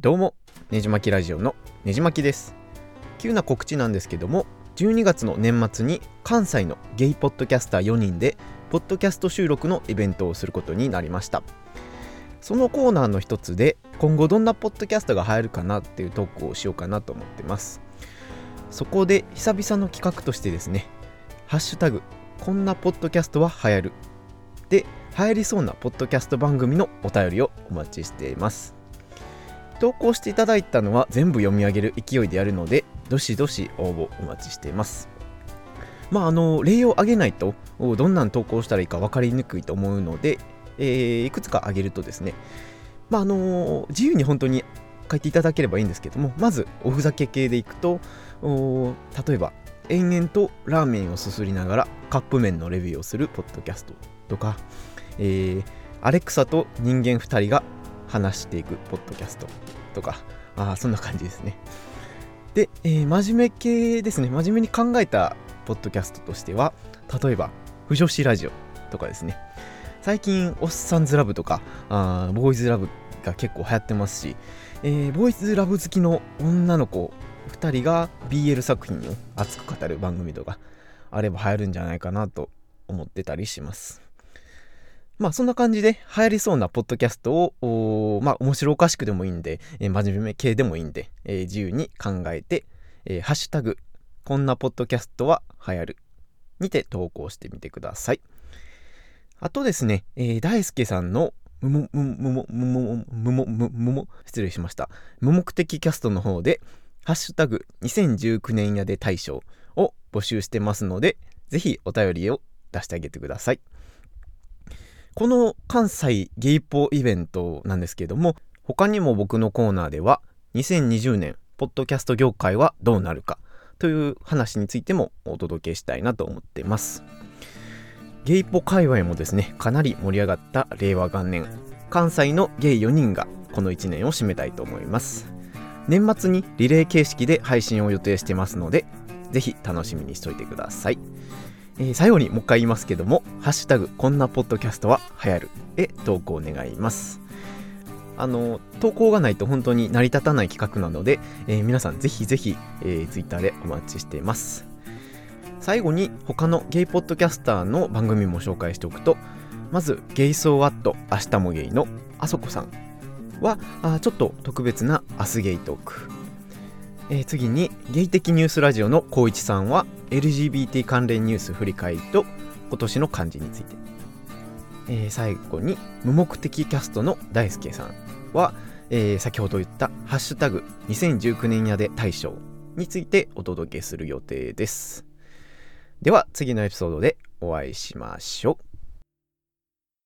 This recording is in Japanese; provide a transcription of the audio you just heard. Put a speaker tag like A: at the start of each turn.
A: どうもねじまきラジオのねじまきです。急な告知なんですけども12月の年末に関西のゲイポッドキャスター4人でポッドキャスト収録のイベントをすることになりました。そのコーナーの一つで今後どんなポッドキャストが入るかなっていうトークをしようかなと思ってます。そこで久々の企画としてですねハッシュタグこんなポッドキャストは流行る。で流行りそうなポッドキャスト番組のお便りをお待ちしています。投稿していただいたのは全部読み上げる勢いでやるのでどしどし応募お待ちしています。まああの例を挙げないとどんなん投稿したらいいか分かりにくいと思うので、えー、いくつか挙げるとですねまああの自由に本当に書いていただければいいんですけどもまずおふざけ系でいくと例えば延々とラーメンをすすりながらカップ麺のレビューをするポッドキャストとか、えー、アレクサと人間2人が話していくポッドキャストとか、あそんな感じですね。で、えー、真面目系ですね、真面目に考えたポッドキャストとしては、例えば、不女子ラジオとかですね。最近、おっさんずラブとか、あボーイズラブが結構流行ってますし、えー、ボーイズラブ好きの女の子2人が BL 作品を熱く語る番組とかあれば流行るんじゃないかなと思ってたりします。まあそんな感じで流行りそうなポッドキャストを、まあ面白おかしくでもいいんで、えー、真面目系でもいいんで、えー、自由に考えて、えー、ハッシュタグ、こんなポッドキャストは流行るにて投稿してみてください。あとですね、えー、大輔さんのむも、むも、むも、むも、むも、むも、失礼しました。無目的キャストの方で、ハッシュタグ2019年やで大賞を募集してますので、ぜひお便りを出してあげてください。この関西ゲイポイベントなんですけれども他にも僕のコーナーでは2020年ポッドキャスト業界はどうなるかという話についてもお届けしたいなと思っています。ゲイポ界隈もですねかなり盛り上がった令和元年関西のゲイ4人がこの1年を締めたいと思います。年末にリレー形式で配信を予定してますのでぜひ楽しみにしといてください。えー、最後にもう一回言いますけども、ハッシュタグ、こんなポッドキャストは流行るへ投稿願います。あの、投稿がないと本当に成り立たない企画なので、えー、皆さんぜひぜひ、えー、Twitter でお待ちしています。最後に他のゲイポッドキャスターの番組も紹介しておくと、まず、ゲイソーワット明日もゲイのあそこさんは、あちょっと特別なアスゲイトーク。えー、次にゲイ的ニュースラジオの光一さんは LGBT 関連ニュース振り返りと今年の漢字について、えー、最後に無目的キャストの大輔さんは、えー、先ほど言った「ハッシュタグ #2019 年やで大賞」についてお届けする予定です。では次のエピソードでお会いしましょう。